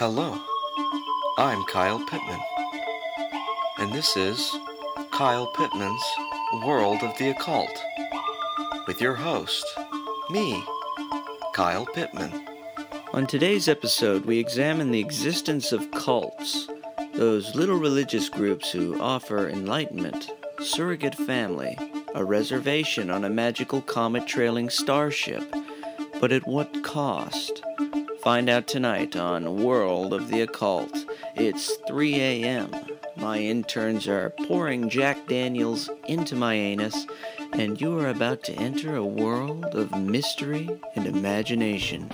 Hello, I'm Kyle Pittman, and this is Kyle Pittman's World of the Occult with your host, me, Kyle Pittman. On today's episode, we examine the existence of cults, those little religious groups who offer enlightenment, surrogate family, a reservation on a magical comet trailing starship. But at what cost? Find out tonight on World of the Occult. It's 3 a.m. My interns are pouring Jack Daniels into my anus, and you are about to enter a world of mystery and imagination.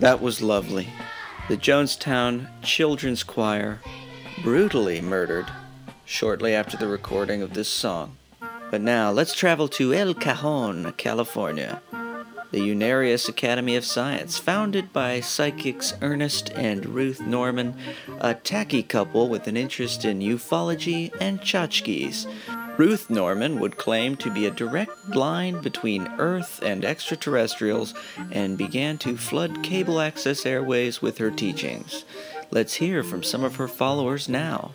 That was lovely. The Jonestown Children's Choir brutally murdered shortly after the recording of this song. But now let's travel to El Cajon, California. The Unarius Academy of Science, founded by psychics Ernest and Ruth Norman, a tacky couple with an interest in ufology and tchotchkes. Ruth Norman would claim to be a direct line between Earth and extraterrestrials and began to flood cable access airways with her teachings. Let's hear from some of her followers now.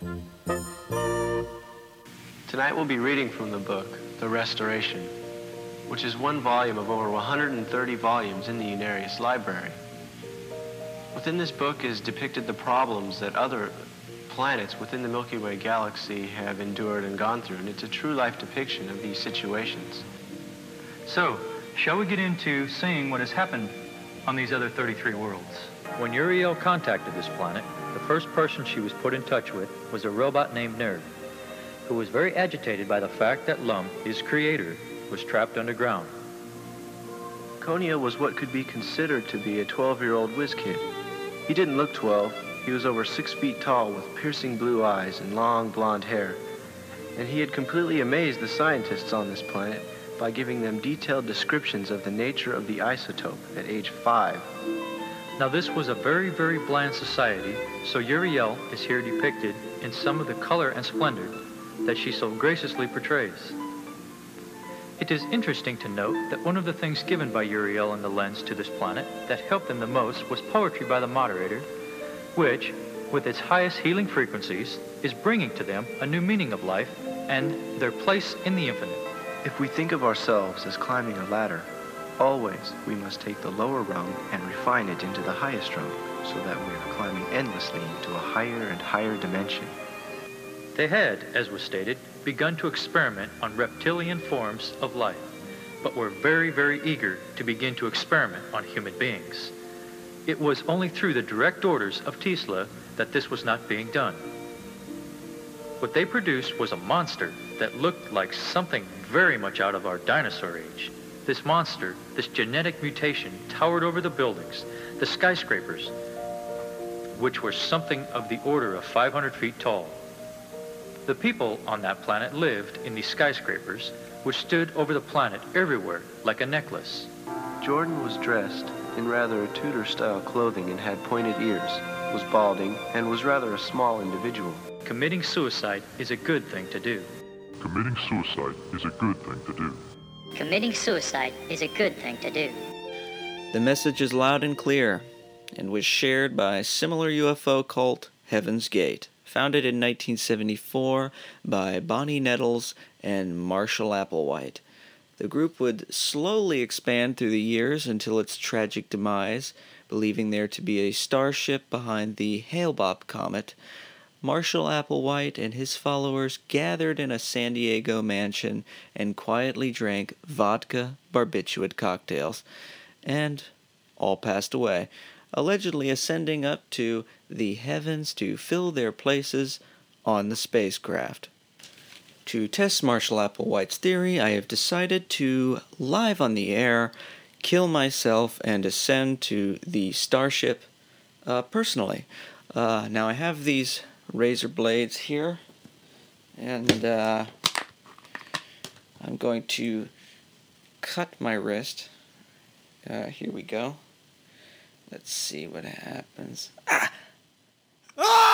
Tonight we'll be reading from the book, The Restoration, which is one volume of over 130 volumes in the Unarius Library. Within this book is depicted the problems that other planets within the Milky Way galaxy have endured and gone through, and it's a true life depiction of these situations. So, shall we get into seeing what has happened on these other 33 worlds? When Uriel contacted this planet, the first person she was put in touch with was a robot named Nerd, who was very agitated by the fact that Lum, his creator, was trapped underground. Konia was what could be considered to be a 12-year-old whiz kid. He didn't look 12, he was over six feet tall with piercing blue eyes and long blonde hair. And he had completely amazed the scientists on this planet by giving them detailed descriptions of the nature of the isotope at age five. Now this was a very, very bland society, so Uriel is here depicted in some of the color and splendor that she so graciously portrays. It is interesting to note that one of the things given by Uriel and the lens to this planet that helped them the most was poetry by the moderator which, with its highest healing frequencies, is bringing to them a new meaning of life and their place in the infinite. If we think of ourselves as climbing a ladder, always we must take the lower rung and refine it into the highest rung, so that we are climbing endlessly into a higher and higher dimension. They had, as was stated, begun to experiment on reptilian forms of life, but were very, very eager to begin to experiment on human beings. It was only through the direct orders of Tesla that this was not being done. What they produced was a monster that looked like something very much out of our dinosaur age. This monster, this genetic mutation, towered over the buildings, the skyscrapers, which were something of the order of 500 feet tall. The people on that planet lived in these skyscrapers, which stood over the planet everywhere like a necklace. Jordan was dressed in rather a Tudor-style clothing and had pointed ears, was balding, and was rather a small individual. Committing suicide is a good thing to do. Committing suicide is a good thing to do. Committing suicide is a good thing to do. The message is loud and clear and was shared by similar UFO cult Heaven's Gate, founded in 1974 by Bonnie Nettles and Marshall Applewhite. The group would slowly expand through the years until its tragic demise, believing there to be a starship behind the Hale-Bopp comet. Marshall Applewhite and his followers gathered in a San Diego mansion and quietly drank vodka barbiturate cocktails, and all passed away. allegedly ascending up to the heavens to fill their places on the spacecraft. To test Marshall Applewhite's theory, I have decided to, live on the air, kill myself and ascend to the starship uh, personally. Uh, now, I have these razor blades here, and uh, I'm going to cut my wrist. Uh, here we go. Let's see what happens. Ah! Ah!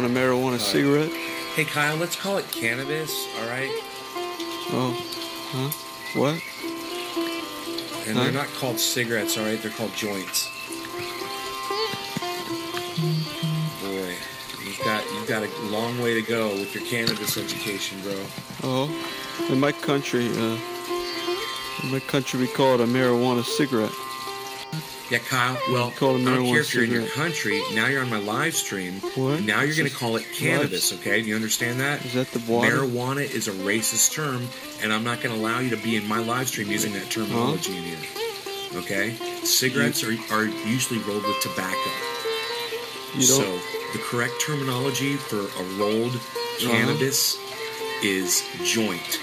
want a marijuana cigarette? Hey Kyle, let's call it cannabis, all right? Oh, huh? What? And Huh? they're not called cigarettes, all right? They're called joints. Boy, you've got you've got a long way to go with your cannabis education, bro. Oh, in my country, uh, in my country we call it a marijuana cigarette. Yeah, Kyle. Well, Call I don't care if you're in your country. Now you're on my live stream. What? Now you're going to call it cannabis, okay? Do you understand that? Is that the water? Marijuana is a racist term, and I'm not going to allow you to be in my live stream using that terminology in here. Okay? Cigarettes are, are usually rolled with tobacco. You don't. So the correct terminology for a rolled Uh-huh. cannabis is joint,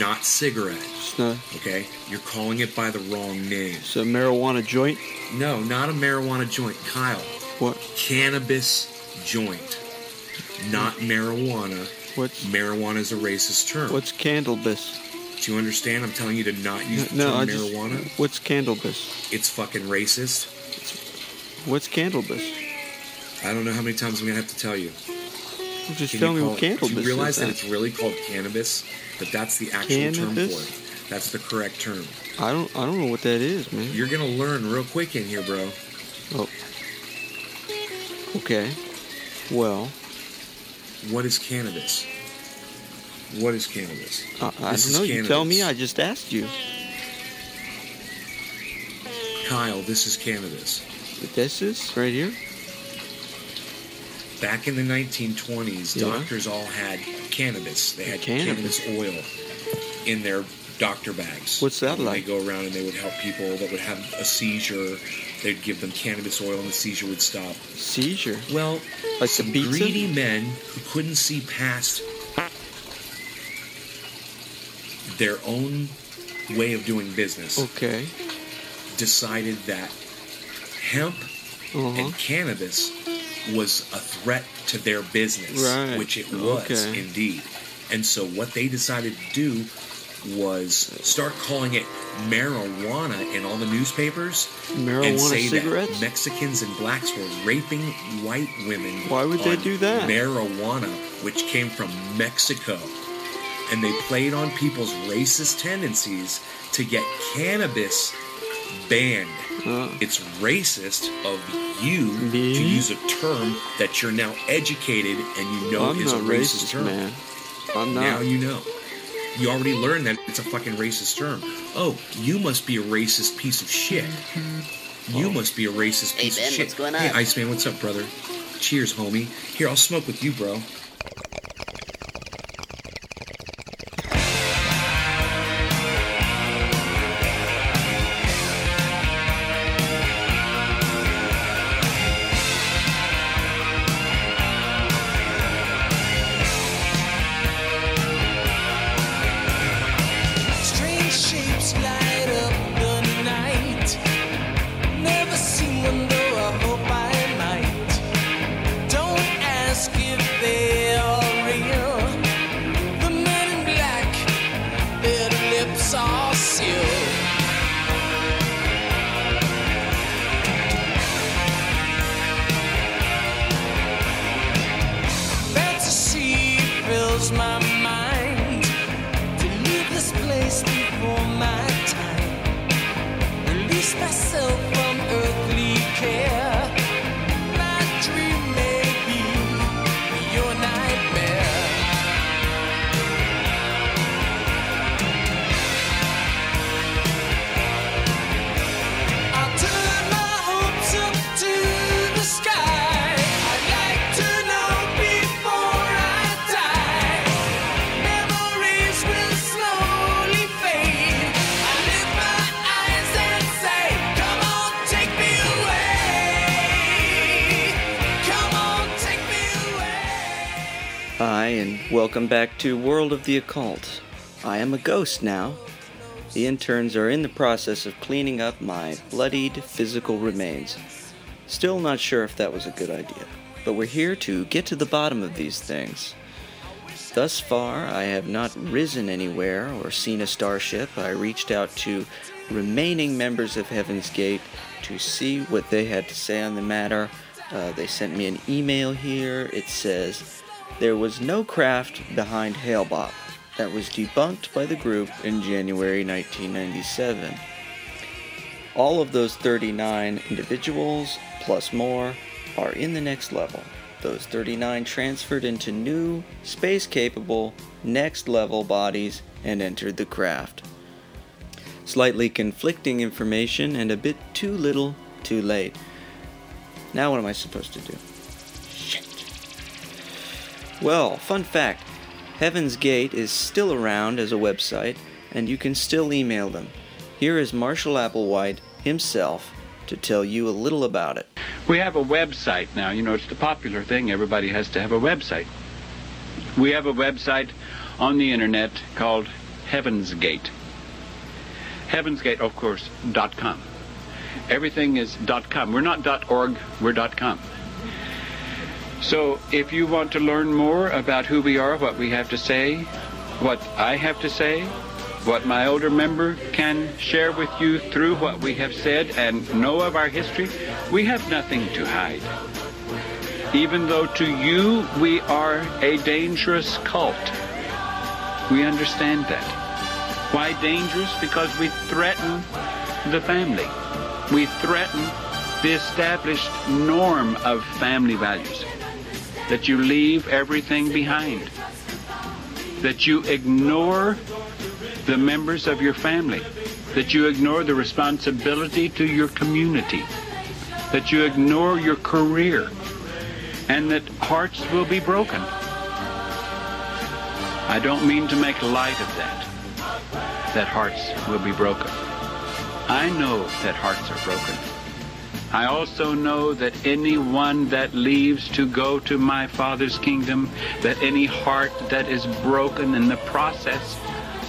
not cigarette. It's not. Okay? You're calling it by the wrong name. It's a marijuana joint. No, not a marijuana joint, Kyle. What? Cannabis joint, not marijuana. What? Marijuana is a racist term. what's cannabis? Do you understand? I'm telling you to not use the No, term I just. marijuana. What's cannabis? It's fucking racist. What's cannabis? I don't know how many times I'm gonna have to tell you. Just tell you me what cannabis Do you realize that then. it's really called cannabis? But that's the actual term for it. That's the correct term. I don't. I don't know what that is, man. You're gonna learn real quick in here, bro. Oh. Okay. Well, What is cannabis? What is cannabis? I, I This don't know. You tell me. I just asked you. Kyle, this is cannabis. This is right here. Back in the 1920s, Yeah. doctors all had cannabis. They had Cannabis. cannabis, oil in their doctor bags. What's that like? They go around and they would help people that would have a seizure. They'd give them cannabis oil and the seizure would stop. Seizure. Well, Like some greedy men who couldn't see past their own way of doing business Okay. decided that hemp Uh-huh. and cannabis was a threat to their business, Right. which it was Okay. indeed. And so what they decided to do was start calling it marijuana in all the newspapers and say cigarettes. that Mexicans and blacks were raping white women. Why would they do that? Marijuana. which came from Mexico. And they played on people's racist tendencies to get cannabis banned. It's racist of you to use a term that you're now educated and you know I'm is a racist, racist, term. man. I'm not. Now you know. You already learned that it's a fucking racist term. Oh, you must be a racist piece of shit. You oh. must be a racist Hey, piece Ben, of shit. what's going on? Hey. Iceman, what's up, brother? Cheers, homie. Here, I'll smoke with you, bro. Welcome back to World of the Occult. I am a ghost now. The interns are in the process of cleaning up my bloodied physical remains. Still not sure if that was a good idea, but we're here to get to the bottom of these things. Thus far, I have not risen anywhere or seen a starship. I reached out to remaining members of Heaven's Gate to see what they had to say on the matter. Uh, they sent me an email here. It says, There was no craft behind Hale-Bopp. That was debunked by the group in January 1997. All of those 39 individuals, plus more, are in the next level. Those 39 transferred into new, space capable, next level bodies and entered the craft. Slightly conflicting information and a bit too little, too late. Now, what am I supposed to do? Well, fun fact Heaven's Gate is still around as a website, and you can still email them. Here is Marshall Applewhite himself to tell you a little about it. We have a website now. You know, it's the popular thing. Everybody has to have a website. We have a website on the internet called Heaven's Gate. Heaven's Gate, of course, .com. Everything is .com. We're not .org, we're .com. So if you want to learn more about who we are, what we have to say, what I have to say, what my older member can share with you through what we have said and know of our history, we have nothing to hide. Even though to you we are a dangerous cult, we understand that. Why dangerous? Because we threaten the family. We threaten the established norm of family values. That you leave everything behind. That you ignore the members of your family. That you ignore the responsibility to your community. That you ignore your career. And that hearts will be broken. I don't mean to make light of that. That hearts will be broken. I know that hearts are broken. I also know that anyone that leaves to go to my Father's kingdom, that any heart that is broken in the process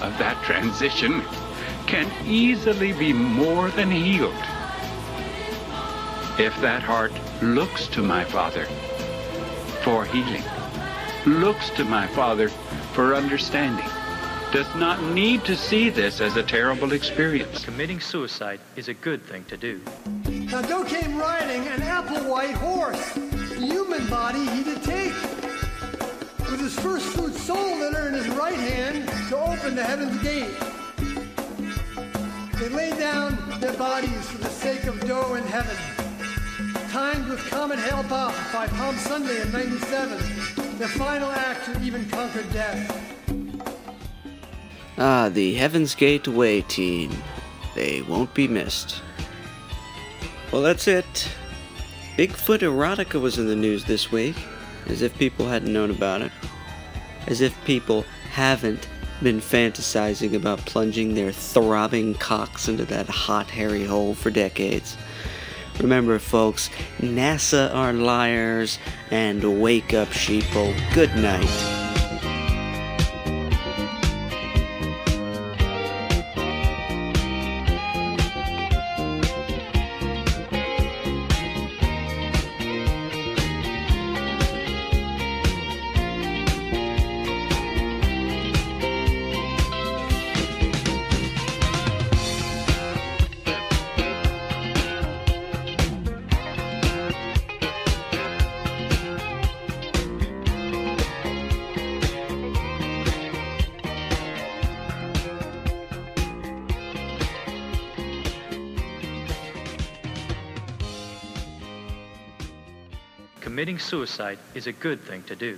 of that transition can easily be more than healed. If that heart looks to my Father for healing, looks to my Father for understanding, does not need to see this as a terrible experience. Committing suicide is a good thing to do. Now Doe came riding an apple white horse, human body he did take. With his first fruit soul litter in his right hand to open the heaven's gate. They laid down their bodies for the sake of Doe in heaven. Timed with Comet Hale-Bopp by Palm Sunday in 97, the final act to even conquer death. Ah, the Heaven's Gate Way team. They won't be missed. Well, that's it. Bigfoot erotica was in the news this week, as if people hadn't known about it. As if people haven't been fantasizing about plunging their throbbing cocks into that hot, hairy hole for decades. Remember, folks, NASA are liars, and wake up, sheeple. Good night. Committing suicide is a good thing to do.